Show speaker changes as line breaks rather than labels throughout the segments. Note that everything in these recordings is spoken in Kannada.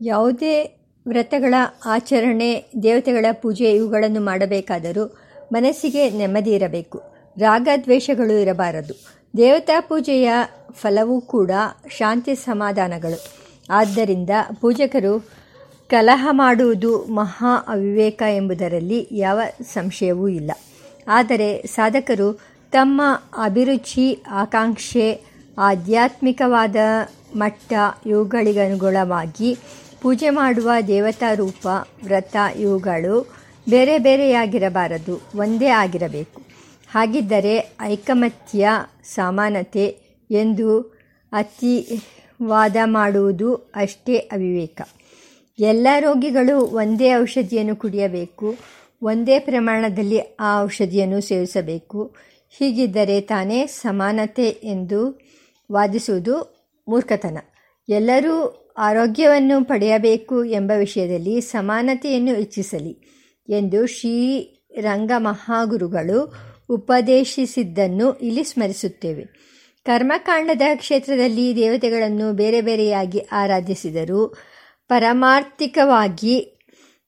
ಯಾವುದೇ ವ್ರತಗಳ ಆಚರಣೆ, ದೇವತೆಗಳ ಪೂಜೆ ಇವುಗಳನ್ನು ಮಾಡಬೇಕಾದರೂ ಮನಸ್ಸಿಗೆ ನೆಮ್ಮದಿ ಇರಬೇಕು. ರಾಗದ್ವೇಷಗಳು ಇರಬಾರದು. ದೇವತಾ ಪೂಜೆಯ ಫಲವೂ ಕೂಡ ಶಾಂತಿ ಸಮಾಧಾನಗಳು. ಆದ್ದರಿಂದ ಪೂಜಕರು ಕಲಹ ಮಾಡುವುದು ಮಹಾ ಅವಿವೇಕ ಎಂಬುದರಲ್ಲಿ ಯಾವ ಸಂಶಯವೂ ಇಲ್ಲ. ಆದರೆ ಸಾಧಕರು ತಮ್ಮ ಅಭಿರುಚಿ, ಆಕಾಂಕ್ಷೆ, ಆಧ್ಯಾತ್ಮಿಕವಾದ ಮಟ್ಟ ಇವುಗಳಿಗನುಗುಣವಾಗಿ ಪೂಜೆ ಮಾಡುವ ದೇವತಾ ರೂಪ, ವ್ರತ ಇವುಗಳು ಬೇರೆ ಬೇರೆಯಾಗಿರಬಾರದು, ಒಂದೇ ಆಗಿರಬೇಕು. ಹಾಗಿದ್ದರೆ ಐಕಮತ್ಯ ಸಮಾನತೆ ಎಂದು ಅತಿ ವಾದ ಮಾಡುವುದು ಅಷ್ಟೇ ಅವಿವೇಕ. ಎಲ್ಲ ರೋಗಿಗಳು ಒಂದೇ ಔಷಧಿಯನ್ನು ಕುಡಿಯಬೇಕು, ಒಂದೇ ಪ್ರಮಾಣದಲ್ಲಿ ಆ ಔಷಧಿಯನ್ನು ಸೇವಿಸಬೇಕು. ಹೀಗಿದ್ದರೆ ತಾನೇ ಸಮಾನತೆ ಎಂದು ವಾದಿಸುವುದು ಮೂರ್ಖತನ. ಎಲ್ಲರೂ ಆರೋಗ್ಯವನ್ನು ಪಡೆಯಬೇಕು ಎಂಬ ವಿಷಯದಲ್ಲಿ ಸಮಾನತೆಯನ್ನು ಹೆಚ್ಚಿಸಲಿ ಎಂದು ಶ್ರೀ ರಂಗ ಮಹಾಗುರುಗಳು ಉಪದೇಶಿಸಿದ್ದನ್ನು ಇಲ್ಲಿ ಸ್ಮರಿಸುತ್ತೇವೆ. ಕರ್ಮಕಾಂಡದ ಕ್ಷೇತ್ರದಲ್ಲಿ ದೇವತೆಗಳನ್ನು ಬೇರೆ ಬೇರೆಯಾಗಿ ಆರಾಧಿಸಿದರು ಪರಮಾರ್ಥಿಕವಾಗಿ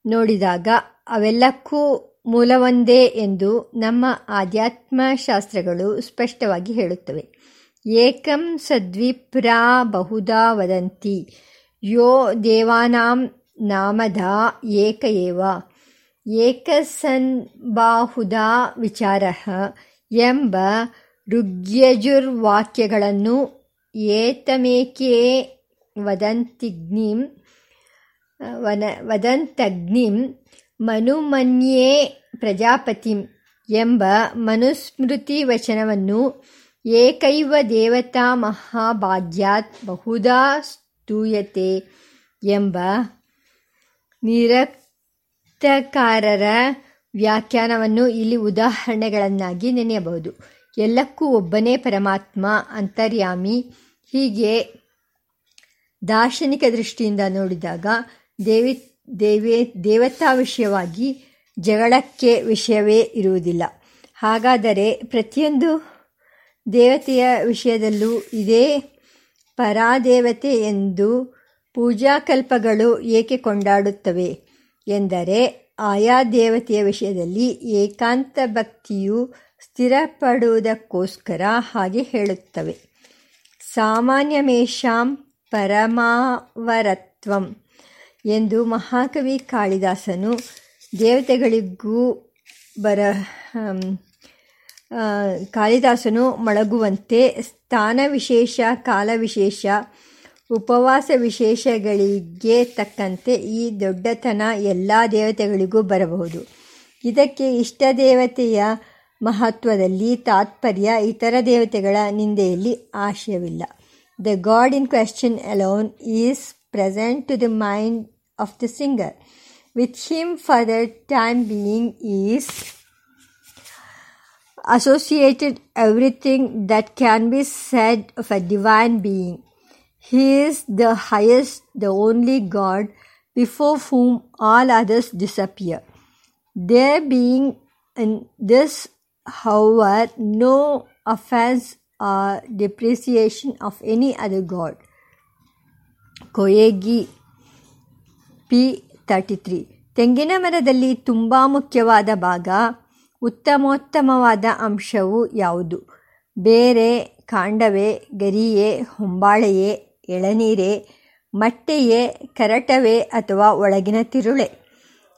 ನೋಡಿದಾಗ ಅವೆಲ್ಲಕ್ಕೂ ಮೂಲವೊಂದೇ ಎಂದು ನಮ್ಮ ಆಧ್ಯಾತ್ಮ ಶಾಸ್ತ್ರಗಳು ಸ್ಪಷ್ಟವಾಗಿ ಹೇಳುತ್ತವೆ. ಏಕಂ ಸದ್ವಿಪ್ರಾ ಬಹುಧಾ ವದಂತಿ ಯೋ ದೇವಾನಾಂ ನಾಮದ ಏಕ ಏವ ಏಕಸನ್ಬಾಹುದಾ ವಿಚಾರ ಎಂಬ ಋಗ್ಯಜುರ್ವಾಕ್ಯಗಳನ್ನು ಏತಮೇಕೆ ವದಂತಿಗ್ನಿಂ ವನ ವದಂತಗ್ನಿಂ ಮನುಮನ್ಯೇ ಪ್ರಜಾಪತಿಂ ಎಂಬ ಮನುಸ್ಮೃತಿ ವಚನವನ್ನು ಏಕೈವ ದೇವತಾ ಮಹಾಭಾಗ್ಯಾತ್ ಬಹುಧಾ ಸ್ತೂಯತೆ ಎಂಬ ನಿರಕ್ತಕಾರರ ವ್ಯಾಖ್ಯಾನವನ್ನು ಇಲ್ಲಿ ಉದಾಹರಣೆಗಳನ್ನಾಗಿ ನೆನೆಯಬಹುದು. ಎಲ್ಲಕ್ಕೂ ಒಬ್ಬನೇ ಪರಮಾತ್ಮ, ಅಂತರ್ಯಾಮಿ. ಹೀಗೆ ದಾರ್ಶನಿಕ ದೃಷ್ಟಿಯಿಂದ ನೋಡಿದಾಗ ದೇವಿ, ದೇವೇ ದೇವತಾ ವಿಷಯವಾಗಿ ಜಗಳಕ್ಕೆ ವಿಷಯವೇ ಇರುವುದಿಲ್ಲ. ಹಾಗಾದರೆ ಪ್ರತಿಯೊಂದು ದೇವತೆಯ ವಿಷಯದಲ್ಲೂ ಇದೇ ಪರಾದೇವತೆ ಎಂದು ಪೂಜಾಕಲ್ಪಗಳು ಏಕೆ ಕೊಂಡಾಡುತ್ತವೆ ಎಂದರೆ ಆಯಾ ದೇವತೆಯ ವಿಷಯದಲ್ಲಿ ಏಕಾಂತ ಭಕ್ತಿಯು ಸ್ಥಿರಪಡುವುದಕ್ಕೋಸ್ಕರ ಹಾಗೆ ಹೇಳುತ್ತವೆ. ಸಾಮಾನ್ಯ ಮೇಷಾಂ ಪರಮಾವರತ್ವಂ ಎಂದು ಮಹಾಕವಿ ಕಾಳಿದಾಸನು ದೇವತೆಗಳಿಗೂ ಬರ ಕಾಳಿದಾಸನು ಮೊಳಗುವಂತೆ ಸ್ಥಾನ ವಿಶೇಷ, ಕಾಲ ವಿಶೇಷ, ಉಪವಾಸ ವಿಶೇಷಗಳಿಗೆ ತಕ್ಕಂತೆ ಈ ದೊಡ್ಡತನ ಎಲ್ಲ ದೇವತೆಗಳಿಗೂ ಬರಬಹುದು. ಇದಕ್ಕೆ ಇಷ್ಟ ದೇವತೆಯ ಮಹತ್ವದಲ್ಲಿ ತಾತ್ಪರ್ಯ ಇತರ ದೇವತೆಗಳ ನಿಂದೆಯಲ್ಲಿ ಆಶಯವಿಲ್ಲ. The god in question alone is present to the mind of the singer with him for the time being is associated everything that can be said of a divine being. He is the highest, the only God, before whom all others disappear. There being in this, however, no offense or depreciation of any other God. ಕೊಯೇಗಿ P thirty three ತೆಂಗಿನ ಮರದಲ್ಲಿ ತುಂಬ ಮುಖ್ಯವಾದ ಭಾಗ ಉತ್ತಮೋತ್ತಮವಾದ ಅಂಶವು ಯಾವುದು? ಬೇರೆ, ಕಾಂಡವೇ, ಗರಿಯೇ, ಹೊಂಬಾಳೆಯೇ, ಎಳನೀರೇ, ಮಟ್ಟೆಯೇ, ಕರಟವೇ ಅಥವಾ ಒಳಗಿನ ತಿರುಳೆ?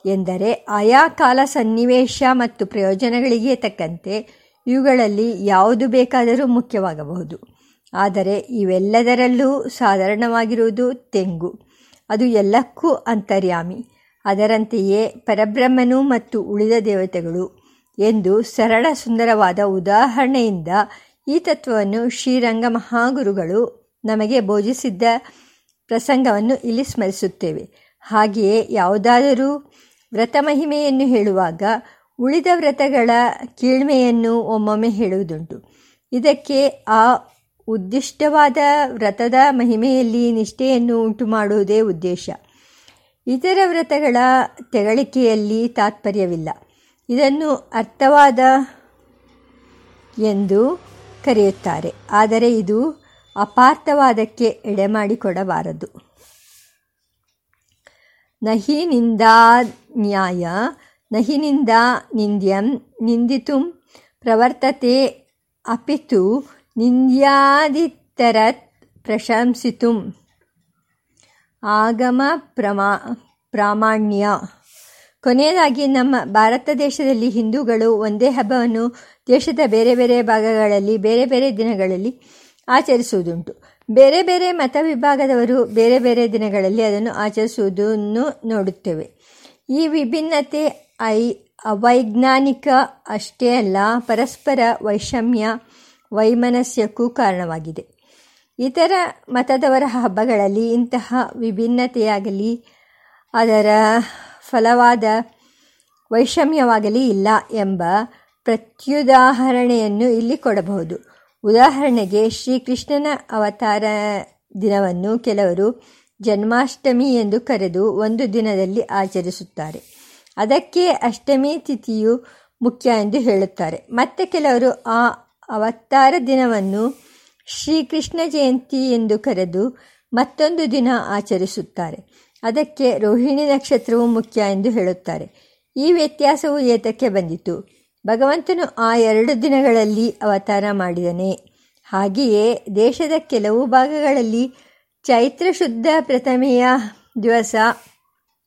ಎಂದರೆ ಆಯಾ ಕಾಲ ಸನ್ನಿವೇಶ ಮತ್ತು ಪ್ರಯೋಜನಗಳಿಗೆ ತಕ್ಕಂತೆ ಇವುಗಳಲ್ಲಿ ಯಾವುದು ಬೇಕಾದರೂ ಮುಖ್ಯವಾಗಬಹುದು. ಆದರೆ ಇವೆಲ್ಲದರಲ್ಲೂ ಸಾಧಾರಣವಾಗಿರುವುದು ತೆಂಗು. ಅದು ಎಲ್ಲಕ್ಕೂ ಅಂತರ್ಯಾಮಿ. ಅದರಂತೆಯೇ ಪರಬ್ರಹ್ಮನು ಮತ್ತು ಉಳಿದ ದೇವತೆಗಳು ಎಂದು ಸರಳ ಸುಂದರವಾದ ಉದಾಹರಣೆಯಿಂದ ಈ ತತ್ವವನ್ನು ಶ್ರೀರಂಗ ಮಹಾಗುರುಗಳು ನಮಗೆ ಬೋಧಿಸಿದ್ದ ಪ್ರಸಂಗವನ್ನು ಇಲ್ಲಿ ಸ್ಮರಿಸುತ್ತೇವೆ. ಹಾಗೆಯೇ ಯಾವುದಾದರೂ ವ್ರತ ಮಹಿಮೆಯನ್ನು ಹೇಳುವಾಗ ಉಳಿದ ವ್ರತಗಳ ಕೀಳ್ಮೆಯನ್ನು ಒಮ್ಮೊಮ್ಮೆ ಹೇಳುವುದುಂಟು. ಇದಕ್ಕೆ ಆ ಉದ್ದಿಷ್ಟವಾದ ವ್ರತದ ಮಹಿಮೆಯಲ್ಲಿ ನಿಷ್ಠೆಯನ್ನು ಉಂಟು ಮಾಡುವುದೇ ಉದ್ದೇಶ. ಇತರ ವ್ರತಗಳ ತೆಗಳಿಕೆಯಲ್ಲಿ ತಾತ್ಪರ್ಯವಿಲ್ಲ. ಇದನ್ನು ಅರ್ಥವಾದ ಎಂದು ಕರೆಯುತ್ತಾರೆ. ಆದರೆ ಇದು ಅಪಾರ್ಥವಾದಕ್ಕೆ ಎಡೆಮಾಡಿಕೊಡಬಾರದು. ನಹಿ ನಿಂದಾನ್ಯಾಯ ನಹಿ ನಿಂದ ನಿಂದ್ಯಂ, ನಿಂದಿತು ಪ್ರವರ್ತತೆ ಅಪಿತು, ನಿಂದ್ಯಾದಿತರತ್ ಪ್ರಶಂಸಿತು. ಆಗಮ ಪ್ರಮಾ ಪ್ರಾಮಾಣ್ಯ. ಕೊನೆಯದಾಗಿ, ನಮ್ಮ ಭಾರತ ದೇಶದಲ್ಲಿ ಹಿಂದೂಗಳು ಒಂದೇ ಹಬ್ಬವನ್ನು ದೇಶದ ಬೇರೆ ಬೇರೆ ಭಾಗಗಳಲ್ಲಿ, ಬೇರೆ ಬೇರೆ ದಿನಗಳಲ್ಲಿ ಆಚರಿಸುವುದುಂಟು. ಬೇರೆ ಬೇರೆ ಮತ ವಿಭಾಗದವರು ಬೇರೆ ಬೇರೆ ದಿನಗಳಲ್ಲಿ ಅದನ್ನು ಆಚರಿಸುವುದನ್ನು ನೋಡುತ್ತೇವೆ. ಈ ವಿಭಿನ್ನತೆ ಐ, ಅವೈಜ್ಞಾನಿಕ ಅಷ್ಟೇ ಅಲ್ಲ, ಪರಸ್ಪರ ವೈಷಮ್ಯ, ವೈಮನಸ್ಯಕ್ಕೂ ಕಾರಣವಾಗಿದೆ. ಇತರ ಮತದವರ ಹಬ್ಬಗಳಲ್ಲಿ ಇಂತಹ ವಿಭಿನ್ನತೆಯಾಗಲಿ, ಅದರ ಫಲವಾದ ವೈಷಮ್ಯವಾಗಲಿ ಇಲ್ಲ ಎಂಬ ಪ್ರತ್ಯುದಾಹರಣೆಯನ್ನು ಇಲ್ಲಿ ಕೊಡಬಹುದು. ಉದಾಹರಣೆಗೆ, ಶ್ರೀಕೃಷ್ಣನ ಅವತಾರ ದಿನವನ್ನು ಕೆಲವರು ಜನ್ಮಾಷ್ಟಮಿ ಎಂದು ಕರೆದು ಒಂದು ದಿನದಲ್ಲಿ ಆಚರಿಸುತ್ತಾರೆ. ಅದಕ್ಕೆ ಅಷ್ಟಮಿ ತಿಥಿಯು ಮುಖ್ಯ ಎಂದು ಹೇಳುತ್ತಾರೆ. ಮತ್ತೆ ಕೆಲವರು ಆ ಅವತಾರ ದಿನವನ್ನು ಶ್ರೀಕೃಷ್ಣ ಜಯಂತಿ ಎಂದು ಕರೆದು ಮತ್ತೊಂದು ದಿನ ಆಚರಿಸುತ್ತಾರೆ. ಅದಕ್ಕೆ ರೋಹಿಣಿ ನಕ್ಷತ್ರವು ಮುಖ್ಯ ಎಂದು ಹೇಳುತ್ತಾರೆ. ಈ ವ್ಯತ್ಯಾಸವು ಏತಕ್ಕೆ ಬಂದಿತು? ಭಗವಂತನು ಆ ಎರಡು ದಿನಗಳಲ್ಲಿ ಅವತಾರ ಮಾಡಿದನೆ. ಹಾಗೆಯೇ ದೇಶದ ಕೆಲವು ಭಾಗಗಳಲ್ಲಿ ಚೈತ್ರ ಶುದ್ಧ ಪ್ರಥಮೆಯ ದಿವಸ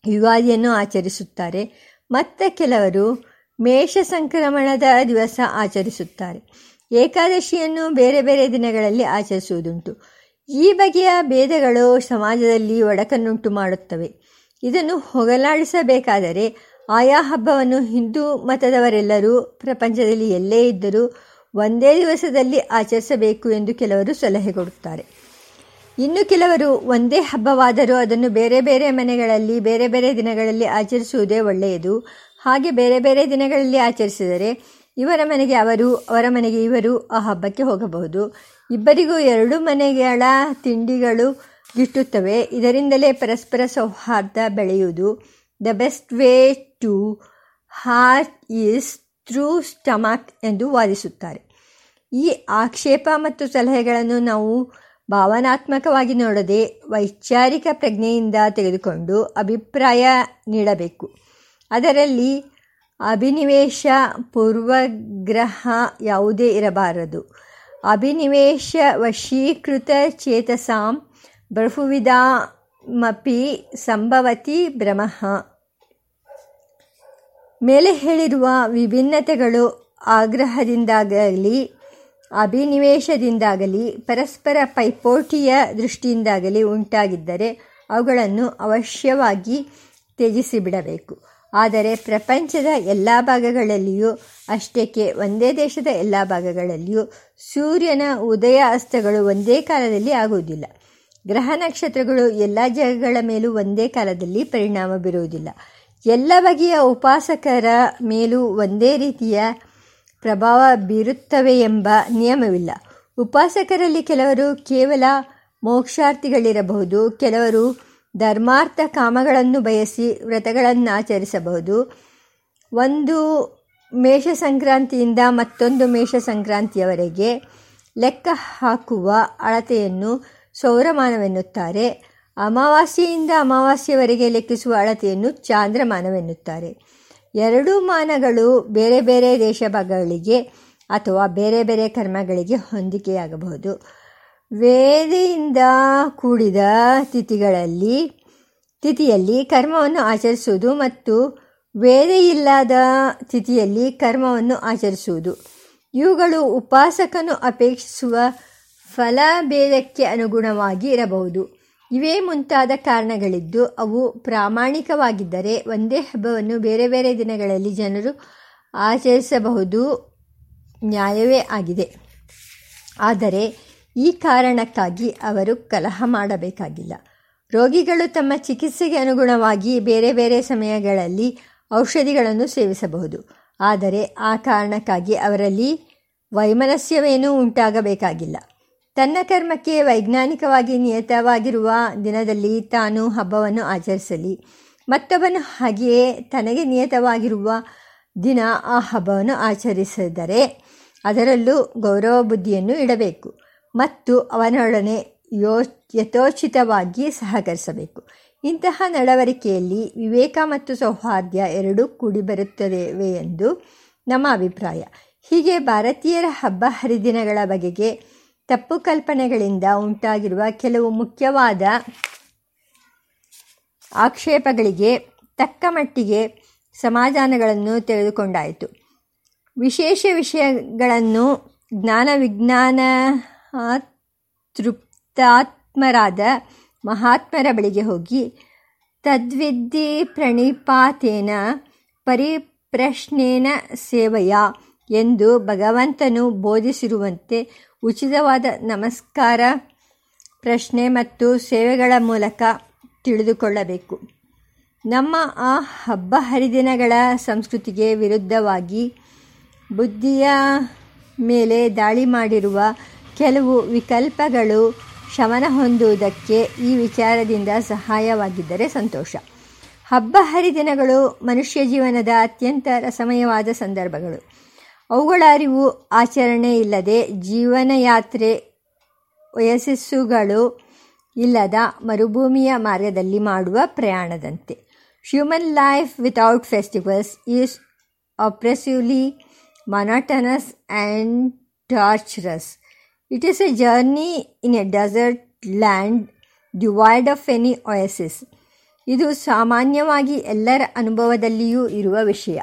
ಯುಗಾದಿಯನ್ನು ಆಚರಿಸುತ್ತಾರೆ. ಮತ್ತು ಕೆಲವರು ಮೇಷ ಸಂಕ್ರಮಣದ ದಿವಸ ಆಚರಿಸುತ್ತಾರೆ. ಏಕಾದಶಿಯನ್ನು ಬೇರೆ ಬೇರೆ ದಿನಗಳಲ್ಲಿ ಆಚರಿಸುವುದುಂಟು. ಈ ಬಗೆಯ ಭೇದಗಳು ಸಮಾಜದಲ್ಲಿ ಒಡಕನ್ನುಂಟು ಮಾಡುತ್ತವೆ. ಇದನ್ನು ಹೋಗಲಾಡಿಸಬೇಕಾದರೆ ಆಯಾ ಹಬ್ಬವನ್ನು ಹಿಂದೂ ಮತದವರೆಲ್ಲರೂ ಪ್ರಪಂಚದಲ್ಲಿ ಎಲ್ಲೇ ಇದ್ದರೂ ಒಂದೇ ದಿವಸದಲ್ಲಿ ಆಚರಿಸಬೇಕು ಎಂದು ಕೆಲವರು ಸಲಹೆ ಕೊಡುತ್ತಾರೆ. ಇನ್ನು ಕೆಲವರು ಒಂದೇ ಹಬ್ಬವಾದರೂ ಅದನ್ನು ಬೇರೆ ಬೇರೆ ಮನೆಗಳಲ್ಲಿ, ಬೇರೆ ಬೇರೆ ದಿನಗಳಲ್ಲಿ ಆಚರಿಸುವುದೇ ಒಳ್ಳೆಯದು. ಹಾಗೆ ಬೇರೆ ಬೇರೆ ದಿನಗಳಲ್ಲಿ ಆಚರಿಸಿದರೆ ಇವರ ಮನೆಗೆ ಅವರು, ಅವರ ಮನೆಗೆ ಇವರು ಆ ಹಬ್ಬಕ್ಕೆ ಹೋಗಬಹುದು. ಇಬ್ಬರಿಗೂ ಎರಡು ಮನೆಗಳ ತಿಂಡಿಗಳು ಗಿಟ್ಟುತ್ತವೆ. ಇದರಿಂದಲೇ ಪರಸ್ಪರ ಸೌಹಾರ್ದ ಬೆಳೆಯುವುದು. The best way to heart is through stomach ಎಂದು ವಾದಿಸುತ್ತಾರೆ. ಈ ಆಕ್ಷೇಪ ಮತ್ತು ಸಲಹೆಗಳನ್ನು ನಾವು ಭಾವನಾತ್ಮಕವಾಗಿ ನೋಡದೆ ವೈಚಾರಿಕ ಪ್ರಜ್ಞೆಯಿಂದ ತೆಗೆದುಕೊಂಡು ಅಭಿಪ್ರಾಯ ನೀಡಬೇಕು. ಅದರಲ್ಲಿ ಅಭಿನಿವೇಶ, ಪೂರ್ವಗ್ರಹ ಯಾವುದೇ ಇರಬಾರದು. ಅಭಿನಿವೇಶ ವಶೀಕೃತ ಚೇತಸಾಂ ಬಹುವಿಧಾಮಪಿ ಸಂಭವತಿ ಭ್ರಮಃ ಮೇಲೆ ಹೇಳಿರುವ ವಿಭಿನ್ನತೆಗಳು ಆಗ್ರಹದಿಂದಾಗಲಿ, ಅಭಿನಿವೇಶದಿಂದಾಗಲಿ, ಪರಸ್ಪರ ಪೈಪೋಟಿಯ ದೃಷ್ಟಿಯಿಂದಾಗಲಿ ಉಂಟಾಗಿದ್ದರೆ ಅವುಗಳನ್ನು ಅವಶ್ಯವಾಗಿ ತ್ಯಜಿಸಿಬಿಡಬೇಕು. ಆದರೆ ಪ್ರಪಂಚದ ಎಲ್ಲ ಭಾಗಗಳಲ್ಲಿಯೂ, ಅಷ್ಟಕ್ಕೆ ಒಂದೇ ದೇಶದ ಎಲ್ಲ ಭಾಗಗಳಲ್ಲಿಯೂ ಸೂರ್ಯನ ಉದಯ ಅಸ್ತಗಳು ಒಂದೇ ಕಾಲದಲ್ಲಿ ಆಗುವುದಿಲ್ಲ. ಗ್ರಹ ನಕ್ಷತ್ರಗಳು ಎಲ್ಲ ಜಾಗಗಳ ಮೇಲೂ ಒಂದೇ ಕಾಲದಲ್ಲಿ ಪರಿಣಾಮ ಬೀರುವುದಿಲ್ಲ. ಎಲ್ಲ ಬಗೆಯ ಉಪಾಸಕರ ಮೇಲೂ ಒಂದೇ ರೀತಿಯ ಪ್ರಭಾವ ಬೀರುತ್ತವೆ ಎಂಬ ನಿಯಮವಿಲ್ಲ. ಉಪಾಸಕರಲ್ಲಿ ಕೆಲವರು ಕೇವಲ ಮೋಕ್ಷಾರ್ಥಿಗಳಿರಬಹುದು, ಕೆಲವರು ಧರ್ಮಾರ್ಥ ಕಾಮಗಳನ್ನು ಬಯಸಿ ವ್ರತಗಳನ್ನು ಆಚರಿಸಬಹುದು ಒಂದು ಮೇಷ ಸಂಕ್ರಾಂತಿಯಿಂದ ಮತ್ತೊಂದು ಮೇಷ ಸಂಕ್ರಾಂತಿಯವರೆಗೆ ಲೆಕ್ಕ ಹಾಕುವ ಅಳತೆಯನ್ನು ಸೌರಮಾನವೆನ್ನುತ್ತಾರೆ. ಅಮಾವಾಸ್ಯೆಯಿಂದ ಅಮಾವಾಸ್ಯೆಯವರೆಗೆ ಲೆಕ್ಕಿಸುವ ಅಳತೆಯನ್ನು ಚಾಂದ್ರಮಾನವೆನ್ನುತ್ತಾರೆ. ಎರಡೂ ಮಾನಗಳು ಬೇರೆ ಬೇರೆ ದೇಶಭಾಗಗಳಿಗೆ ಅಥವಾ ಬೇರೆ ಬೇರೆ ಕರ್ಮಗಳಿಗೆ ಹೊಂದಿಕೆಯಾಗಬಹುದು. ವೇದೆಯಿಂದ ಕೂಡಿದ ತಿಥಿಗಳಲ್ಲಿ, ತಿಥಿಯಲ್ಲಿ ಕರ್ಮವನ್ನು ಆಚರಿಸುವುದು ಮತ್ತು ವೇದೆಯಿಲ್ಲದ ತಿಥಿಯಲ್ಲಿ ಕರ್ಮವನ್ನು ಆಚರಿಸುವುದು. ಇವುಗಳು ಉಪಾಸಕನು ಅಪೇಕ್ಷಿಸುವ ಫಲಭೇದಕ್ಕೆ ಅನುಗುಣವಾಗಿ ಇರಬಹುದು. ಇವೇ ಮುಂತಾದ ಕಾರಣಗಳಿದ್ದು ಅವು ಪ್ರಾಮಾಣಿಕವಾಗಿದ್ದರೆ ಒಂದೇ ಹಬ್ಬವನ್ನು ಬೇರೆ ಬೇರೆ ದಿನಗಳಲ್ಲಿ ಜನರು ಆಚರಿಸಬಹುದು. ನ್ಯಾಯವೇ ಆಗಿದೆ. ಆದರೆ ಈ ಕಾರಣಕ್ಕಾಗಿ ಅವರು ಕಲಹ ಮಾಡಬೇಕಾಗಿಲ್ಲ. ರೋಗಿಗಳು ತಮ್ಮ ಚಿಕಿತ್ಸೆಗೆ ಅನುಗುಣವಾಗಿ ಬೇರೆ ಬೇರೆ ಸಮಯಗಳಲ್ಲಿ ಔಷಧಿಗಳನ್ನು ಸೇವಿಸಬಹುದು. ಆದರೆ ಆ ಕಾರಣಕ್ಕಾಗಿ ಅವರಲ್ಲಿ ವೈಮನಸ್ಯವೇನೂ ಉಂಟಾಗಬೇಕಾಗಿಲ್ಲ. ತನ್ನ ಕರ್ಮಕ್ಕೆ ವೈಜ್ಞಾನಿಕವಾಗಿ ನಿಯತವಾಗಿರುವ ದಿನದಲ್ಲಿ ತಾನು ಹಬ್ಬವನ್ನು ಆಚರಿಸಲಿ. ಮತ್ತೊಬ್ಬನು ಹಾಗೆಯೇ ತನಗೆ ನಿಯತವಾಗಿರುವ ದಿನ ಆ ಹಬ್ಬವನ್ನು ಆಚರಿಸಿದರೆ ಅದರಲ್ಲೂ ಗೌರವ ಬುದ್ಧಿಯನ್ನು ಇಡಬೇಕು. ಮತ್ತು ಅವನೊಡನೆ ಯೋ ಯಥೋಚಿತವಾಗಿ ಸಹಕರಿಸಬೇಕು. ಇಂತಹ ನಡವಳಿಕೆಯಲ್ಲಿ ವಿವೇಕ ಮತ್ತು ಸೌಹಾರ್ದ ಎರಡೂ ಕೂಡಿಬರುತ್ತವೆ ಎಂದು ನಮ್ಮ ಅಭಿಪ್ರಾಯ. ಹೀಗೆ ಭಾರತೀಯರ ಹಬ್ಬ ಹರಿದಿನಗಳ ಬಗೆಗೆ ತಪ್ಪು ಕಲ್ಪನೆಗಳಿಂದ ಉಂಟಾಗಿರುವ ಕೆಲವು ಮುಖ್ಯವಾದ ಆಕ್ಷೇಪಗಳಿಗೆ ತಕ್ಕ ಮಟ್ಟಿಗೆ ಸಮಾಧಾನಗಳನ್ನು ತೆಗೆದುಕೊಂಡಾಯಿತು. ವಿಶೇಷ ವಿಷಯಗಳನ್ನು ಜ್ಞಾನ ವಿಜ್ಞಾನ ತೃಪ್ತಾತ್ಮರಾದ ಮಹಾತ್ಮರ ಬಳಿಗೆ ಹೋಗಿ ತದ್ವಿದ್ಧಿ ಪ್ರಣಿಪಾತೇನ ಪರಿಪ್ರಶ್ನೇನ ಸೇವೆಯ ಎಂದು ಭಗವಂತನು ಬೋಧಿಸಿರುವಂತೆ ಉಚಿತವಾದ ನಮಸ್ಕಾರ, ಪ್ರಶ್ನೆ ಮತ್ತು ಸೇವೆಗಳ ಮೂಲಕ ತಿಳಿದುಕೊಳ್ಳಬೇಕು. ನಮ್ಮ ಆ ಹಬ್ಬ ಹರಿದಿನಗಳ ಸಂಸ್ಕೃತಿಗೆ ವಿರುದ್ಧವಾಗಿ ಬುದ್ಧಿಯ ಮೇಲೆ ದಾಳಿ ಮಾಡಿರುವ ಕೆಲವು ವಿಕಲ್ಪಗಳು ಶಮನ ಹೊಂದುವುದಕ್ಕೆ ಈ ವಿಚಾರದಿಂದ ಸಹಾಯವಾಗಿದ್ದರೆ ಸಂತೋಷ. ಹಬ್ಬ ಹರಿದಿನಗಳು ಮನುಷ್ಯ ಜೀವನದ ಅತ್ಯಂತ ರಸಮಯವಾದ ಸಂದರ್ಭಗಳು. ಅವುಗಳ ಅರಿವು ಆಚರಣೆ ಇಲ್ಲದೆ ಜೀವನಯಾತ್ರೆ ವಯಸ್ಸುಗಳು ಇಲ್ಲದ ಮರುಭೂಮಿಯ ಮಾರ್ಗದಲ್ಲಿ ಮಾಡುವ ಪ್ರಯಾಣದಂತೆ. Human life without festivals is oppressively monotonous and torturous it is a journey in a desert land devoid of any oasis ಇದು ಸಾಮಾನ್ಯವಾಗಿ ಎಲ್ಲರ ಅನುಭವದಲ್ಲಿಯೂ ಇರುವ ವಿಷಯ.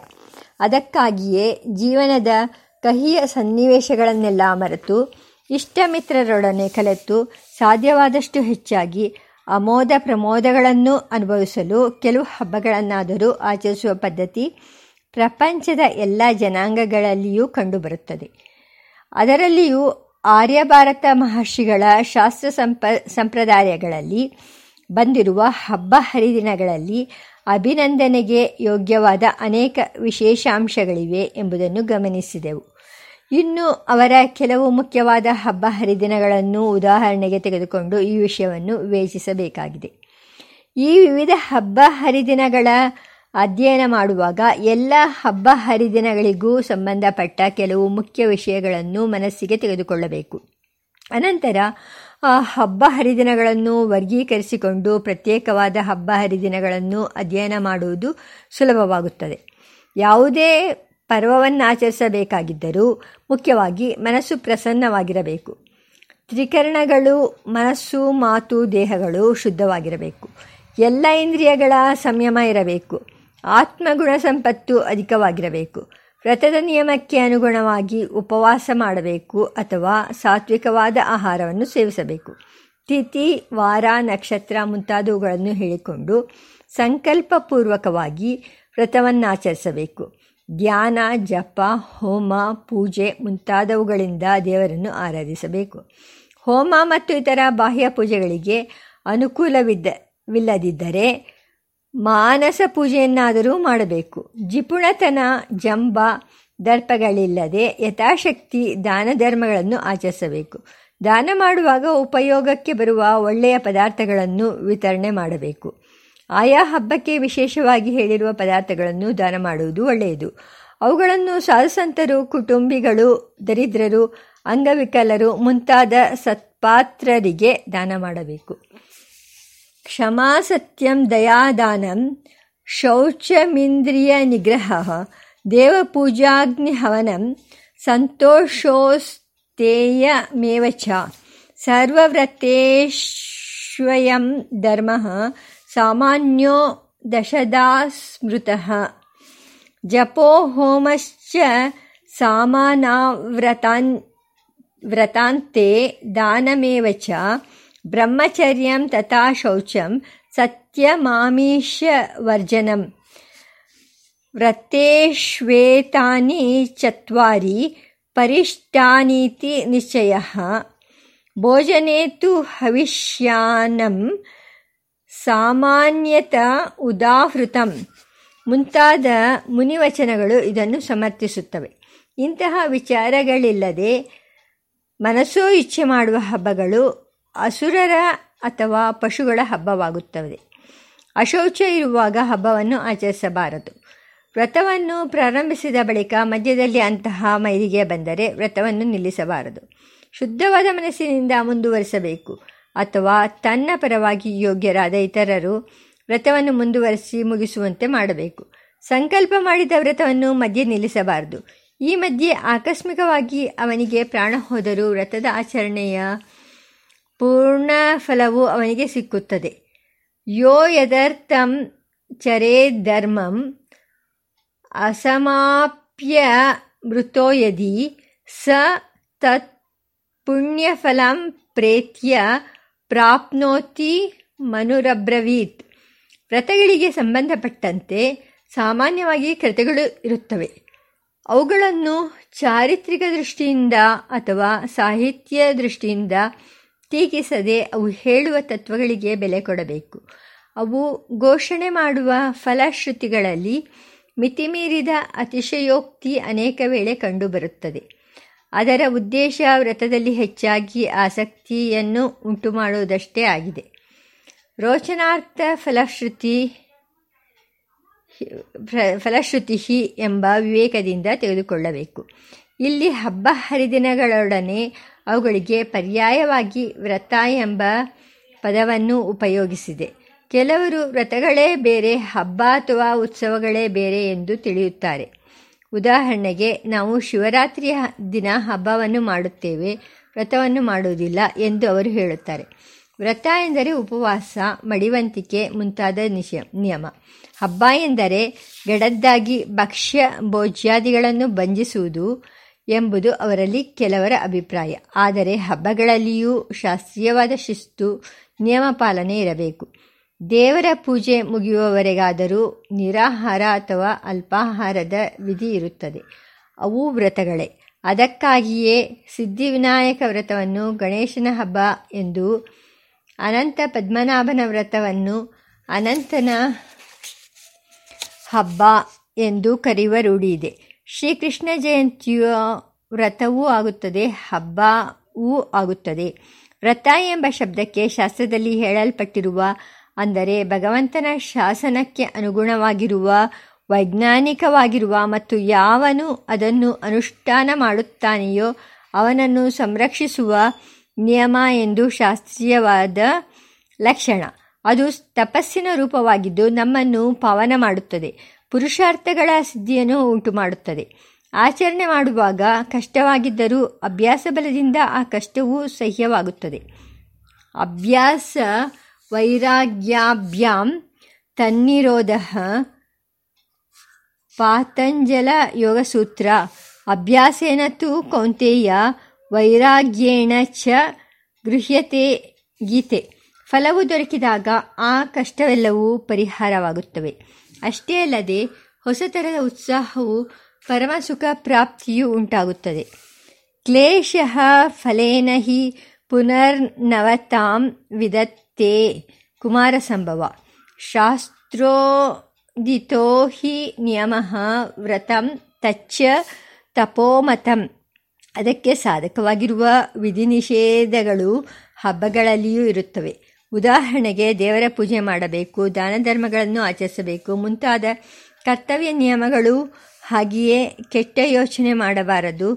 ಅದಕ್ಕಾಗಿಯೇ ಜೀವನದ ಕಹಿಯ ಸನ್ನಿವೇಶಗಳನ್ನೆಲ್ಲ ಮರೆತು ಇಷ್ಟಮಿತ್ರರೊಡನೆ ಕಲೆತು, ಸಾಧ್ಯವಾದಷ್ಟು ಹೆಚ್ಚಾಗಿ ಅಮೋದ ಪ್ರಮೋದಗಳನ್ನು ಅನುಭವಿಸಲು ಕೆಲವು ಹಬ್ಬಗಳನ್ನಾದರೂ ಆಚರಿಸುವ ಪದ್ಧತಿ ಪ್ರಪಂಚದ ಎಲ್ಲ ಜನಾಂಗಗಳಲ್ಲಿಯೂ ಕಂಡುಬರುತ್ತದೆ. ಅದರಲ್ಲಿಯೂ ಆರ್ಯಭಾರತ ಮಹರ್ಷಿಗಳ ಶಾಸ್ತ್ರ ಸಂಪ, ಸಂಪ್ರದಾಯಗಳಲ್ಲಿ ಬಂದಿರುವ ಹಬ್ಬ ಹರಿದಿನಗಳಲ್ಲಿ ಅಭಿನಂದನೆಗೆ ಯೋಗ್ಯವಾದ ಅನೇಕ ವಿಶೇಷಾಂಶಗಳಿವೆ ಎಂಬುದನ್ನು ಗಮನಿಸಿದೆವು. ಇನ್ನು ಅವರ ಕೆಲವು ಮುಖ್ಯವಾದ ಹಬ್ಬ ಹರಿದಿನಗಳನ್ನು ಉದಾಹರಣೆಗೆ ತೆಗೆದುಕೊಂಡು ಈ ವಿಷಯವನ್ನು ವಿವೇಚಿಸಬೇಕಾಗಿದೆ. ಈ ವಿವಿಧ ಹಬ್ಬ ಹರಿದಿನಗಳ ಅಧ್ಯಯನ ಮಾಡುವಾಗ ಎಲ್ಲ ಹಬ್ಬ ಹರಿದಿನಗಳಿಗೂ ಸಂಬಂಧಪಟ್ಟ ಕೆಲವು ಮುಖ್ಯ ವಿಷಯಗಳನ್ನು ಮನಸ್ಸಿಗೆ ತೆಗೆದುಕೊಳ್ಳಬೇಕು. ಅನಂತರ, ಆ ಹಬ್ಬ ಹರಿದಿನಗಳನ್ನು ವರ್ಗೀಕರಿಸಿಕೊಂಡು ಪ್ರತ್ಯೇಕವಾದ ಹಬ್ಬ ಹರಿದಿನಗಳನ್ನು ಅಧ್ಯಯನ ಮಾಡುವುದು ಸುಲಭವಾಗುತ್ತದೆ. ಯಾವುದೇ ಪರ್ವವನ್ನು ಆಚರಿಸಬೇಕಾಗಿದ್ದರೂ ಮುಖ್ಯವಾಗಿ ಮನಸ್ಸು ಪ್ರಸನ್ನವಾಗಿರಬೇಕು. ತ್ರಿಕರಣಗಳು, ಮನಸ್ಸು, ಮಾತು, ದೇಹಗಳು ಶುದ್ಧವಾಗಿರಬೇಕು. ಎಲ್ಲ ಇಂದ್ರಿಯಗಳ ಸಂಯಮ ಇರಬೇಕು. ಆತ್ಮಗುಣ ಸಂಪತ್ತು ಅಧಿಕವಾಗಿರಬೇಕು. ವ್ರತದ ನಿಯಮಕ್ಕೆ ಅನುಗುಣವಾಗಿ ಉಪವಾಸ ಮಾಡಬೇಕು ಅಥವಾ ಸಾತ್ವಿಕವಾದ ಆಹಾರವನ್ನು ಸೇವಿಸಬೇಕು. ತಿಥಿ, ವಾರ, ನಕ್ಷತ್ರ ಮುಂತಾದವುಗಳನ್ನು ಹೇಳಿಕೊಂಡು ಸಂಕಲ್ಪಪೂರ್ವಕವಾಗಿ ವ್ರತವನ್ನಾಚರಿಸಬೇಕು. ಧ್ಯಾನ, ಜಪ, ಹೋಮ, ಪೂಜೆ ಮುಂತಾದವುಗಳಿಂದ ದೇವರನ್ನು ಆರಾಧಿಸಬೇಕು. ಹೋಮ ಮತ್ತು ಇತರ ಬಾಹ್ಯ ಪೂಜೆಗಳಿಗೆ ಅನುಕೂಲವಿದ್ದವಿಲ್ಲದಿದ್ದರೆ ಮಾನಸ ಪೂಜೆಯನ್ನಾದರೂ ಮಾಡಬೇಕು. ಜಿಪುಣತನ, ಜಂಬ, ದರ್ಪಗಳಿಲ್ಲದೆ ಯಥಾಶಕ್ತಿ ದಾನ ಧರ್ಮಗಳನ್ನು ಆಚರಿಸಬೇಕು. ದಾನ ಮಾಡುವಾಗ ಉಪಯೋಗಕ್ಕೆ ಬರುವ ಒಳ್ಳೆಯ ಪದಾರ್ಥಗಳನ್ನು ವಿತರಣೆ ಮಾಡಬೇಕು. ಆಯಾ ಹಬ್ಬಕ್ಕೆ ವಿಶೇಷವಾಗಿ ಹೇಳಿರುವ ಪದಾರ್ಥಗಳನ್ನು ದಾನ ಮಾಡುವುದು ಒಳ್ಳೆಯದು. ಅವುಗಳನ್ನು ಸಾಧುಸಂತರು, ಕುಟುಂಬಿಗಳು, ದರಿದ್ರರು, ಅಂಗವಿಕಲರು ಮುಂತಾದ ಸತ್ಪಾತ್ರರಿಗೆ ದಾನ ಮಾಡಬೇಕು. ಕ್ಷಮಾ ಸತ್ಯಂ ದಯಾದಾನಂ ಶೌಚಮಿಂದ್ರಿಯ ನಿಗ್ರಹ ದೇವಪೂಜಾಗ್ನಿಹವನಂ ಸಂತೋಷೋಸ್ತೇಯಮೇವ ಚ ಸರ್ವವ್ರತೇಷ್ವಯಂ ಧರ್ಮ ಸಾಮಾನ್ಯೋ ದಶದಾ ಸ್ಮೃತಃ ಜಪೋ ಹೋಮಶ್ಚ ಸಾಮಾನಾವ್ರತಾನ್ ವ್ರತಾಂತೆ ದಾನಮೇವ ಚ ಬ್ರಹ್ಮಚರ್ಯಂ ತಥಾ ಶೌಚಂ ಸತ್ಯಮಾಮೀಶವರ್ಜನಂ ವ್ರತೇಶ್ವೇತಾನಿ ಚತ್ವಾರಿ ಪರಿಷ್ಟಾನೀತಿ ನಿಶ್ಚಯ. ಭೋಜನೆ ತು ಹವಿಷ್ಯಾನಂ ಸಾಮಾನ್ಯತ ಉದಾಹೃತಂ. ಮುಂತಾದ ಮುನಿವಚನಗಳು ಇದನ್ನು ಸಮರ್ಥಿಸುತ್ತವೆ. ಇಂತಹ ವಿಚಾರಗಳಿಲ್ಲದೆ ಮನಸ್ಸೋ ಇಚ್ಛೆ ಮಾಡುವ ಹಬ್ಬಗಳು ಅಸುರರ ಅಥವಾ ಪಶುಗಳ ಹಬ್ಬವಾಗುತ್ತದೆ. ಅಶೌಚ ಇರುವಾಗ ಹಬ್ಬವನ್ನು ಆಚರಿಸಬಾರದು. ವ್ರತವನ್ನು ಪ್ರಾರಂಭಿಸಿದ ಬಳಿಕ ಮಧ್ಯದಲ್ಲಿ ಅಂತಹ ಮೈಲಿಗೆ ಬಂದರೆ ವ್ರತವನ್ನು ನಿಲ್ಲಿಸಬಾರದು. ಶುದ್ಧವಾದ ಮನಸ್ಸಿನಿಂದ ಮುಂದುವರಿಸಬೇಕು ಅಥವಾ ತನ್ನ ಪರವಾಗಿ ಯೋಗ್ಯರಾದ ಇತರರು ವ್ರತವನ್ನು ಮುಂದುವರಿಸಿ ಮುಗಿಸುವಂತೆ ಮಾಡಬೇಕು. ಸಂಕಲ್ಪ ಮಾಡಿದ ವ್ರತವನ್ನು ಮಧ್ಯೆ ನಿಲ್ಲಿಸಬಾರದು. ಈ ಮಧ್ಯೆ ಆಕಸ್ಮಿಕವಾಗಿ ಅವನಿಗೆ ಪ್ರಾಣ ಹೋದರೂ ವ್ರತದ ಆಚರಣೆಯ ಪೂರ್ಣ ಫಲವು ಅವನಿಗೆ ಸಿಕ್ಕುತ್ತದೆ. ಯೋ ಯದರ್ಥಂ ಚರೇ ಧರ್ಮಂ ಅಸಮಾಪ್ಯ ಮೃತೋ ಯದಿ ಸ ತತ್ ಪುಣ್ಯಫಲಂ ಪ್ರೇತ್ಯ ಪ್ರಾಪ್ನೋತಿ ಮನುರಬ್ರವೀತ್. ವ್ರತಗಳಿಗೆ ಸಂಬಂಧಪಟ್ಟಂತೆ ಸಾಮಾನ್ಯವಾಗಿ ಕೃತಗಳು ಇರುತ್ತವೆ. ಅವುಗಳನ್ನು ಚಾರಿತ್ರಿಕ ದೃಷ್ಟಿಯಿಂದ ಅಥವಾ ಸಾಹಿತ್ಯ ದೃಷ್ಟಿಯಿಂದ ಟೀಕಿಸದೆ ಅವು ಹೇಳುವ ತತ್ವಗಳಿಗೆ ಬೆಲೆ ಕೊಡಬೇಕು. ಅವು ಘೋಷಣೆ ಮಾಡುವ ಫಲಶ್ರುತಿಗಳಲ್ಲಿ ಮಿತಿಮೀರಿದ ಅತಿಶಯೋಕ್ತಿ ಅನೇಕ ವೇಳೆ ಕಂಡುಬರುತ್ತದೆ. ಅದರ ಉದ್ದೇಶ ವ್ರತದಲ್ಲಿ ಹೆಚ್ಚಾಗಿ ಆಸಕ್ತಿಯನ್ನು ಉಂಟು ಮಾಡುವುದಷ್ಟೇ ಆಗಿದೆ. ರೋಚನಾರ್ಥ ಫಲಶ್ರುತಿ ಫಲಶ್ರುತಿ ಎಂಬ ವಿವೇಕದಿಂದ ತೆಗೆದುಕೊಳ್ಳಬೇಕು. ಇಲ್ಲಿ ಹಬ್ಬ ಹರಿದಿನಗಳೊಡನೆ ಅವುಗಳಿಗೆ ಪರ್ಯಾಯವಾಗಿ ವ್ರತ ಎಂಬ ಪದವನ್ನು ಉಪಯೋಗಿಸಿದೆ. ಕೆಲವರು ವ್ರತಗಳೇ ಬೇರೆ, ಹಬ್ಬ ಅಥವಾ ಉತ್ಸವಗಳೇ ಬೇರೆ ಎಂದು ತಿಳಿಯುತ್ತಾರೆ. ಉದಾಹರಣೆಗೆ, ನಾವು ಶಿವರಾತ್ರಿಯ ದಿನ ಹಬ್ಬವನ್ನು ಮಾಡುತ್ತೇವೆ, ವ್ರತವನ್ನು ಮಾಡುವುದಿಲ್ಲ ಎಂದು ಅವರು ಹೇಳುತ್ತಾರೆ. ವ್ರತ ಎಂದರೆ ಉಪವಾಸ, ಮಡಿವಂತಿಕೆ ಮುಂತಾದ ನಿಯಮ. ಹಬ್ಬ ಎಂದರೆ ಗಡದ್ದಾಗಿ ಭಕ್ಷ್ಯ ಭೋಜ್ಯಾದಿಗಳನ್ನು ಬಂಧಿಸುವುದು ಎಂಬುದು ಅವರಲ್ಲಿ ಕೆಲವರ ಅಭಿಪ್ರಾಯ. ಆದರೆ ಹಬ್ಬಗಳಲ್ಲಿಯೂ ಶಾಸ್ತ್ರೀಯವಾದ ಶಿಸ್ತು, ನಿಯಮ ಪಾಲನೆ ಇರಬೇಕು. ದೇವರ ಪೂಜೆ ಮುಗಿಯುವವರೆಗಾದರೂ ನಿರಾಹಾರ ಅಥವಾ ಅಲ್ಪಾಹಾರದ ವಿಧಿ ಇರುತ್ತದೆ. ಅವು ವ್ರತಗಳೇ. ಅದಕ್ಕಾಗಿಯೇ ಸಿದ್ಧಿವಿನಾಯಕ ವ್ರತವನ್ನು ಗಣೇಶನ ಹಬ್ಬ ಎಂದು, ಅನಂತ ಪದ್ಮನಾಭನ ವ್ರತವನ್ನು ಅನಂತನ ಹಬ್ಬ ಎಂದು ಕರೆಯುವ ರೂಢಿಯಿದೆ. ಶ್ರೀಕೃಷ್ಣ ಜಯಂತಿಯ ವ್ರತವೂ ಆಗುತ್ತದೆ ಹಬ್ಬವೂ ಆಗುತ್ತದೆ. ವ್ರತ ಎಂಬ ಶಬ್ದಕ್ಕೆ ಶಾಸ್ತ್ರದಲ್ಲಿ ಹೇಳಲ್ಪಟ್ಟಿರುವ ಅಂದರೆ ಭಗವಂತನ ಶಾಸನಕ್ಕೆ ಅನುಗುಣವಾಗಿರುವ, ವೈಜ್ಞಾನಿಕವಾಗಿರುವ ಮತ್ತು ಯಾವನು ಅದನ್ನು ಅನುಷ್ಠಾನ ಮಾಡುತ್ತಾನೆಯೋ ಅವನನ್ನು ಸಂರಕ್ಷಿಸುವ ನಿಯಮ ಎಂದು ಶಾಸ್ತ್ರೀಯವಾದ ಲಕ್ಷಣ. ಅದು ತಪಸ್ಸಿನ ರೂಪವಾಗಿದ್ದು ನಮ್ಮನ್ನು ಪಾವನ ಮಾಡುತ್ತದೆ. ಪುರುಷಾರ್ಥಗಳ ಸಿದ್ಧಿಯನ್ನು ಉಂಟು ಮಾಡುತ್ತದೆ ಆಚರಣೆ ಮಾಡುವಾಗ ಕಷ್ಟವಾಗಿದ್ದರೂ ಅಭ್ಯಾಸ ಬಲದಿಂದ ಆ ಕಷ್ಟವೂ ಸಹ್ಯವಾಗುತ್ತದೆ. ಅಭ್ಯಾಸ ವೈರಾಗ್ಯಾಭ್ಯಾಂ ತನ್ನಿರೋಧ ಪಾತಂಜಲ ಯೋಗಸೂತ್ರ. ಅಭ್ಯಾಸೇನ ತು ಕೌಂತೆಯ ವೈರಾಗ್ಯೇಣ ಚ ಗೃಹ್ಯತೆ ಗೀತೆ. ಫಲವು ದೊರಕಿದಾಗ ಆ ಕಷ್ಟವೆಲ್ಲವೂ ಪರಿಹಾರವಾಗುತ್ತವೆ. ಅಷ್ಟೇ ಅಲ್ಲದೆ ಹೊಸ ಥರದ ಉತ್ಸಾಹವು ಪರಮಸುಖ ಪ್ರಾಪ್ತಿಯೂ ಉಂಟಾಗುತ್ತದೆ. ಕ್ಲೇಶ ಫಲೇನ ಹಿ ಪುನರ್ನವತಾಂ ವಿದತ್ತೆ ಕುಮಾರ ಸಂಭವ ಶಾಸ್ತ್ರೋದಿತೋ ಹಿ ನಿಯಮ ವ್ರತಂ ತಚ್ಚ ತಪೋಮತಂ. ಅದಕ್ಕೆ ಸಾಧಕವಾಗಿರುವ ವಿಧಿ ನಿಷೇಧಗಳು ಹಬ್ಬಗಳಲ್ಲಿಯೂ ಇರುತ್ತವೆ. ಉದಾಹರಣೆಗೆ ದೇವರ ಪೂಜೆ ಮಾಡಬೇಕು, ದಾನ ಧರ್ಮಗಳನ್ನು ಆಚರಿಸಬೇಕು, ಮುಂತಾದ ಕರ್ತವ್ಯ ನಿಯಮಗಳು ಹಾಗೆಯೇ ಕೆಟ್ಟ ಯೋಚನೆ ಮಾಡಬಾರದು,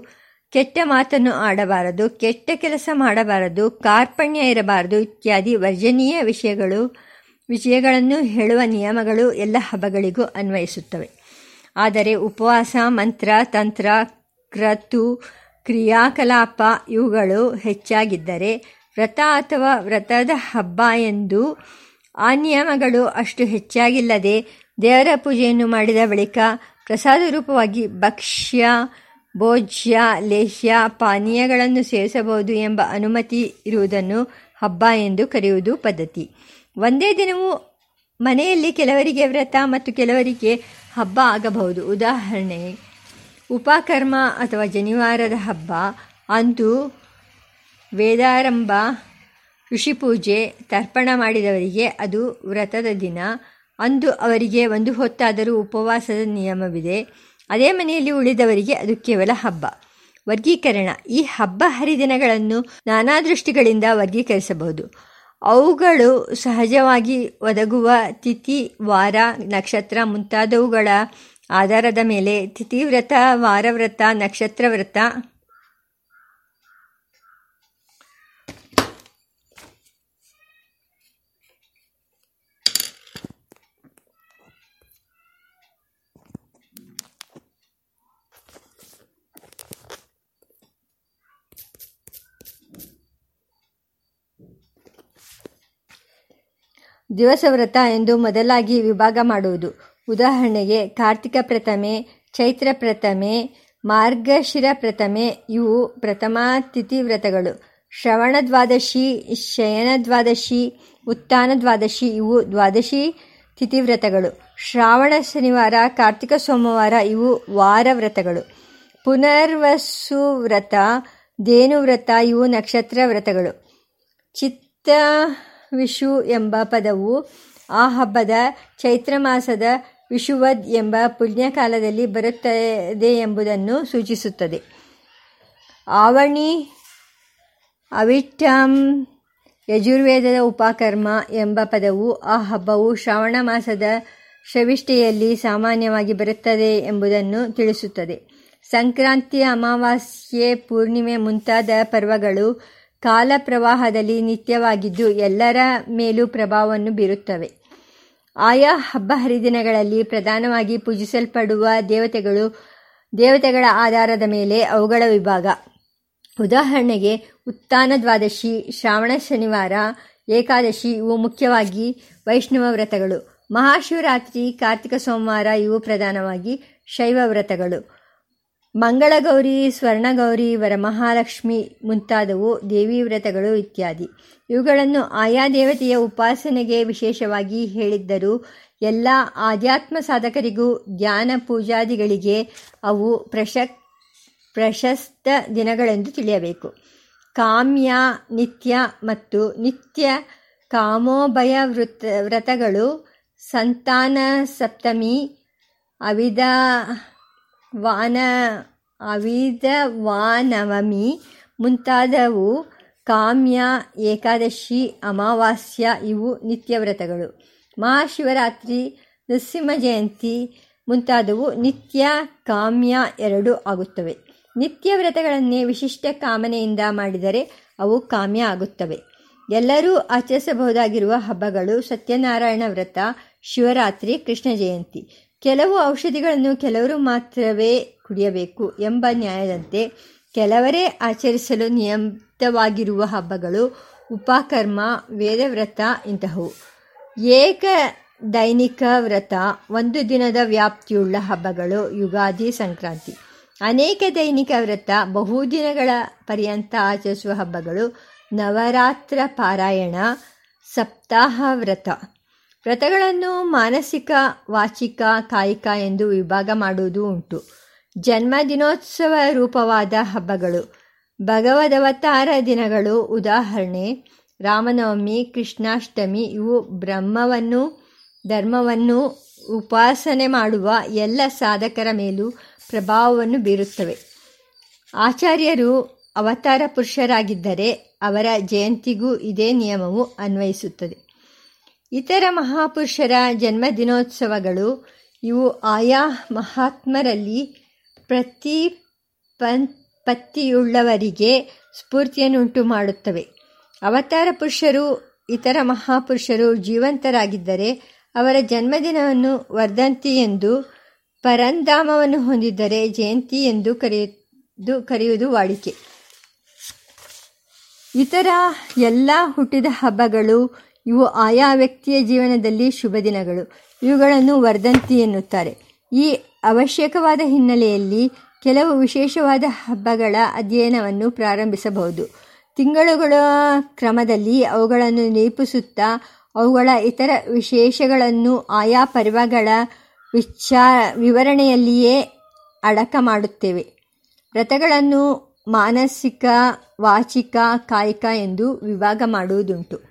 ಕೆಟ್ಟ ಮಾತನ್ನು ಆಡಬಾರದು, ಕೆಟ್ಟ ಕೆಲಸ ಮಾಡಬಾರದು, ಕಾರ್ಪಣ್ಯ ಇರಬಾರದು ಇತ್ಯಾದಿ ವರ್ಜನೀಯ ವಿಷಯಗಳು, ವಿಷಯಗಳನ್ನು ಹೇಳುವ ನಿಯಮಗಳು ಎಲ್ಲ ಹಬ್ಬಗಳಿಗೂ ಅನ್ವಯಿಸುತ್ತವೆ. ಆದರೆ ಉಪವಾಸ, ಮಂತ್ರ, ತಂತ್ರ, ಕ್ರತು, ಕ್ರಿಯಾಕಲಾಪ ಇವುಗಳು ಹೆಚ್ಚಾಗಿದ್ದರೆ ವ್ರತ ಅಥವಾ ವ್ರತದ ಹಬ್ಬ ಎಂದು ಆ ನಿಯಮಗಳು ಅಷ್ಟು ಹೆಚ್ಚಾಗಿಲ್ಲದೆ ದೇವರ ಪೂಜೆಯನ್ನು ಮಾಡಿದ ಬಳಿಕ ಪ್ರಸಾದ ರೂಪವಾಗಿ ಭಕ್ಷ್ಯ, ಭೋಜ್ಯ, ಲೇಹ್ಯ, ಪಾನೀಯಗಳನ್ನು ಸೇವಿಸಬಹುದು ಎಂಬ ಅನುಮತಿ ಇರುವುದನ್ನು ಹಬ್ಬ ಎಂದು ಕರೆಯುವುದು ಪದ್ಧತಿ. ಒಂದೇ ದಿನವೂ ಮನೆಯಲ್ಲಿ ಕೆಲವರಿಗೆ ವ್ರತ ಮತ್ತು ಕೆಲವರಿಗೆ ಹಬ್ಬ ಆಗಬಹುದು. ಉದಾಹರಣೆ, ಉಪಕರ್ಮ ಅಥವಾ ಜನಿವಾರದ ಹಬ್ಬ. ಅಂದು ವೇದಾರಂಭ, ಋಷಿಪೂಜೆ, ತರ್ಪಣ ಮಾಡಿದವರಿಗೆ ಅದು ವ್ರತದ ದಿನ. ಅಂದು ಅವರಿಗೆ ಒಂದು ಹೊತ್ತಾದರೂ ಉಪವಾಸದ ನಿಯಮವಿದೆ. ಅದೇ ಮನೆಯಲ್ಲಿ ಉಳಿದವರಿಗೆ ಅದು ಕೇವಲ ಹಬ್ಬ. ವರ್ಗೀಕರಣ. ಈ ಹಬ್ಬ ಹರಿದಿನಗಳನ್ನು ನಾನಾ ದೃಷ್ಟಿಗಳಿಂದ ವರ್ಗೀಕರಿಸಬಹುದು. ಅವುಗಳು ಸಹಜವಾಗಿ ಒದಗುವ ತಿಥಿ, ವಾರ, ನಕ್ಷತ್ರ ಮುಂತಾದವುಗಳ ಆಧಾರದ ಮೇಲೆ ತಿಥಿವ್ರತ ವಾರವ್ರತ ನಕ್ಷತ್ರ ವ್ರತ ದಿವಸ ವ್ರತ ಎಂದು ಮೊದಲಾಗಿ ವಿಭಾಗ ಮಾಡುವುದು. ಉದಾಹರಣೆಗೆ, ಕಾರ್ತಿಕ ಪ್ರಥಮೆ, ಚೈತ್ರ ಪ್ರಥಮೆ, ಮಾರ್ಗಶಿರ ಪ್ರಥಮೆ, ಇವು ಪ್ರಥಮಾ ತಿಥಿ ವ್ರತಗಳು. ಶ್ರವಣ ದ್ವಾದಶಿ, ಶಯನ ದ್ವಾದಶಿ, ಉತ್ಥಾನ ದ್ವಾದಶಿ, ಇವು ದ್ವಾದಶಿ ತಿಥಿವ್ರತಗಳು ಶ್ರಾವಣ, ಶನಿವಾರ, ಕಾರ್ತಿಕ, ಸೋಮವಾರ, ಇವು ವಾರ ವ್ರತಗಳು. ಪುನರ್ವಸು ವ್ರತ, ದೇನು ವ್ರತ, ಇವು ನಕ್ಷತ್ರ ವ್ರತಗಳು. ಚಿತ್ತ ವಿಷು ಎಂಬ ಪದವು ಆ ಹಬ್ಬದ ಚೈತ್ರ ಮಾಸದ ವಿಷುವದ್ ಎಂಬ ಪುಣ್ಯಕಾಲದಲ್ಲಿ ಬರುತ್ತದೆ ಎಂಬುದನ್ನು ಸೂಚಿಸುತ್ತದೆ. ಆವಣಿ ಅವಿಟ್ಟಂ ಯಜುರ್ವೇದದ ಉಪಕರ್ಮ ಎಂಬ ಪದವು ಆ ಹಬ್ಬವು ಶ್ರಾವಣ ಮಾಸದ ಶ್ರವಿಷ್ಠೆಯಲ್ಲಿ ಸಾಮಾನ್ಯವಾಗಿ ಬರುತ್ತದೆ ಎಂಬುದನ್ನು ತಿಳಿಸುತ್ತದೆ. ಸಂಕ್ರಾಂತಿ ಅಮಾವಾಸ್ಯೆ ಪೂರ್ಣಿಮೆ ಮುಂತಾದ ಪರ್ವಗಳು ಕಾಲ ಪ್ರವಾಹದಲ್ಲಿ ನಿತ್ಯವಾಗಿದ್ದು ಎಲ್ಲರ ಮೇಲೂ ಪ್ರಭಾವವನ್ನು ಬೀರುತ್ತವೆ. ಆಯಾ ಹಬ್ಬ ಹರಿದಿನಗಳಲ್ಲಿ ಪ್ರಧಾನವಾಗಿ ಪೂಜಿಸಲ್ಪಡುವ ದೇವತೆಗಳು ದೇವತೆಗಳ ಆಧಾರದ ಮೇಲೆ ಅವುಗಳ ವಿಭಾಗ. ಉದಾಹರಣೆಗೆ ಉತ್ಥಾನ ದ್ವಾದಶಿ, ಶ್ರಾವಣ ಶನಿವಾರ, ಏಕಾದಶಿ ಇವು ಮುಖ್ಯವಾಗಿ ವೈಷ್ಣವ ವ್ರತಗಳು. ಮಹಾಶಿವರಾತ್ರಿ, ಕಾರ್ತಿಕ ಸೋಮವಾರ ಇವು ಪ್ರಧಾನವಾಗಿ ಶೈವ ವ್ರತಗಳು. ಮಂಗಳಗೌರಿ, ಸ್ವರ್ಣಗೌರಿ, ವರಮಹಾಲಕ್ಷ್ಮಿ ಮುಂತಾದವು ದೇವಿ ವ್ರತಗಳು ಇತ್ಯಾದಿ. ಇವುಗಳನ್ನು ಆಯಾ ದೇವತೆಯ ಉಪಾಸನೆಗೆ ವಿಶೇಷವಾಗಿ ಹೇಳಿದ್ದರೂ ಎಲ್ಲ ಆಧ್ಯಾತ್ಮ ಸಾಧಕರಿಗೂ ಧ್ಯಾನ ಪೂಜಾದಿಗಳಿಗೆ ಅವು ಪ್ರಶಕ್, ಪ್ರಶಸ್ತ ದಿನಗಳೆಂದು ತಿಳಿಯಬೇಕು. ಕಾಮ್ಯ, ನಿತ್ಯ ಮತ್ತು ನಿತ್ಯ ಕಾಮೋಭಯ ವೃತ, ವ್ರತಗಳು, ಸಂತಾನ ಸಪ್ತಮಿ, ಅವಿದ ವಾನ ಅವಿದವಾನವಮಿ ಮುಂತಾದವು ಕಾಮ್ಯ, ಏಕಾದಶಿ, ಅಮಾವಾಸ್ಯ ಇವು ನಿತ್ಯ ವ್ರತಗಳು ಮಹಾಶಿವರಾತ್ರಿ ನೃಸಿಂಹ ಜಯಂತಿ ಮುಂತಾದವು ನಿತ್ಯ ಕಾಮ್ಯ ಎರಡು ಆಗುತ್ತವೆ. ನಿತ್ಯ ವ್ರತಗಳನ್ನೇ ವಿಶಿಷ್ಟ ಕಾಮನೆಯಿಂದ ಮಾಡಿದರೆ ಅವು ಕಾಮ್ಯ ಆಗುತ್ತವೆ. ಎಲ್ಲರೂ ಆಚರಿಸಬಹುದಾಗಿರುವ ಹಬ್ಬಗಳು ಸತ್ಯನಾರಾಯಣ ವ್ರತ, ಶಿವರಾತ್ರಿ, ಕೃಷ್ಣ ಜಯಂತಿ. ಕೆಲವು ಔಷಧಿಗಳನ್ನು ಕೆಲವರು ಮಾತ್ರವೇ ಕುಡಿಯಬೇಕು ಎಂಬ ನ್ಯಾಯದಂತೆ ಕೆಲವರೇ ಆಚರಿಸಲು ನಿಯಮಿತವಾಗಿರುವ ಹಬ್ಬಗಳು, ಉಪಕರ್ಮ, ವೇದವ್ರತ ಇಂತಹವು ಏಕ ದೈನಿಕ ವ್ರತ, ಒಂದು ದಿನದ ವ್ಯಾಪ್ತಿಯುಳ್ಳ ಹಬ್ಬಗಳು, ಯುಗಾದಿ ಸಂಕ್ರಾಂತಿ. ಅನೇಕ ದೈನಿಕ ವ್ರತ ಬಹುದಿನಗಳ ಪರ್ಯಂತ ಆಚರಿಸುವ ಹಬ್ಬಗಳು ನವರಾತ್ರ ಪಾರಾಯಣ, ಸಪ್ತಾಹ ವ್ರತ. ವ್ರತಗಳನ್ನು ಮಾನಸಿಕ, ವಾಚಿಕ, ಕಾಯಿಕ ಎಂದು ವಿಭಾಗ ಮಾಡುವುದು ಉಂಟು. ಜನ್ಮ ದಿನೋತ್ಸವ ರೂಪವಾದ ಹಬ್ಬಗಳು. ಭಗವದವತಾರ ದಿನಗಳು ಉದಾಹರಣೆ, ರಾಮನವಮಿ, ಕೃಷ್ಣಾಷ್ಟಮಿ, ಇವು ಬ್ರಹ್ಮವನ್ನು, ಧರ್ಮವನ್ನು ಉಪಾಸನೆ ಮಾಡುವ ಎಲ್ಲ ಸಾಧಕರ ಮೇಲೂ ಪ್ರಭಾವವನ್ನು ಬೀರುತ್ತವೆ. ಆಚಾರ್ಯರು ಅವತಾರ ಪುರುಷರಾಗಿದ್ದರೆ ಅವರ ಜಯಂತಿಗೂ ಇದೇ ನಿಯಮವು ಅನ್ವಯಿಸುತ್ತದೆ. ಇತರ ಮಹಾಪುರುಷರ ಜನ್ಮದಿನೋತ್ಸವಗಳು, ಇವು ಆಯಾ ಮಹಾತ್ಮರಲ್ಲಿ ಪ್ರತಿ ಪತ್ತಿಯುಳ್ಳವರಿಗೆ ಸ್ಫೂರ್ತಿಯನ್ನುಂಟು ಮಾಡುತ್ತವೆ. ಅವತಾರ ಪುರುಷರು, ಇತರ ಮಹಾಪುರುಷರು ಜೀವಂತರಾಗಿದ್ದರೆ ಅವರ ಜನ್ಮದಿನವನ್ನು ವರ್ಧಂತಿ ಎಂದು, ಪರಂಧಾಮವನ್ನು ಹೊಂದಿದ್ದರೆ ಜಯಂತಿ ಎಂದು ಕರೆಯುವುದು ಕರೆಯುವುದು ವಾಡಿಕೆ. ಇತರ ಎಲ್ಲ ಹುಟ್ಟಿದ ಹಬ್ಬಗಳು ಇವು ಆಯಾ ವ್ಯಕ್ತಿಯ ಜೀವನದಲ್ಲಿ ಶುಭ ದಿನಗಳು. ಇವುಗಳನ್ನು ವರ್ಧಂತಿ ಎನ್ನುತ್ತಾರೆ. ಈ ಅವಶ್ಯಕವಾದ ಹಿನ್ನೆಲೆಯಲ್ಲಿ ಕೆಲವು ವಿಶೇಷವಾದ ಹಬ್ಬಗಳ ಅಧ್ಯಯನವನ್ನು ಪ್ರಾರಂಭಿಸಬಹುದು. ತಿಂಗಳುಗಳ ಕ್ರಮದಲ್ಲಿ ಅವುಗಳನ್ನು ನಿರೂಪಿಸುತ್ತಾ ಅವುಗಳ ಇತರ ವಿಶೇಷಗಳನ್ನು ಆಯಾ ಪರ್ವಗಳ ವಿಚಾ ವಿವರಣೆಯಲ್ಲಿಯೇ ಅಡಕ ಮಾಡುತ್ತೇವೆ. ವ್ರತಗಳನ್ನು ಮಾನಸಿಕ, ವಾಚಿಕ, ಕಾಯಿಕ ಎಂದು ವಿಭಾಗ ಮಾಡುವುದುಂಟು.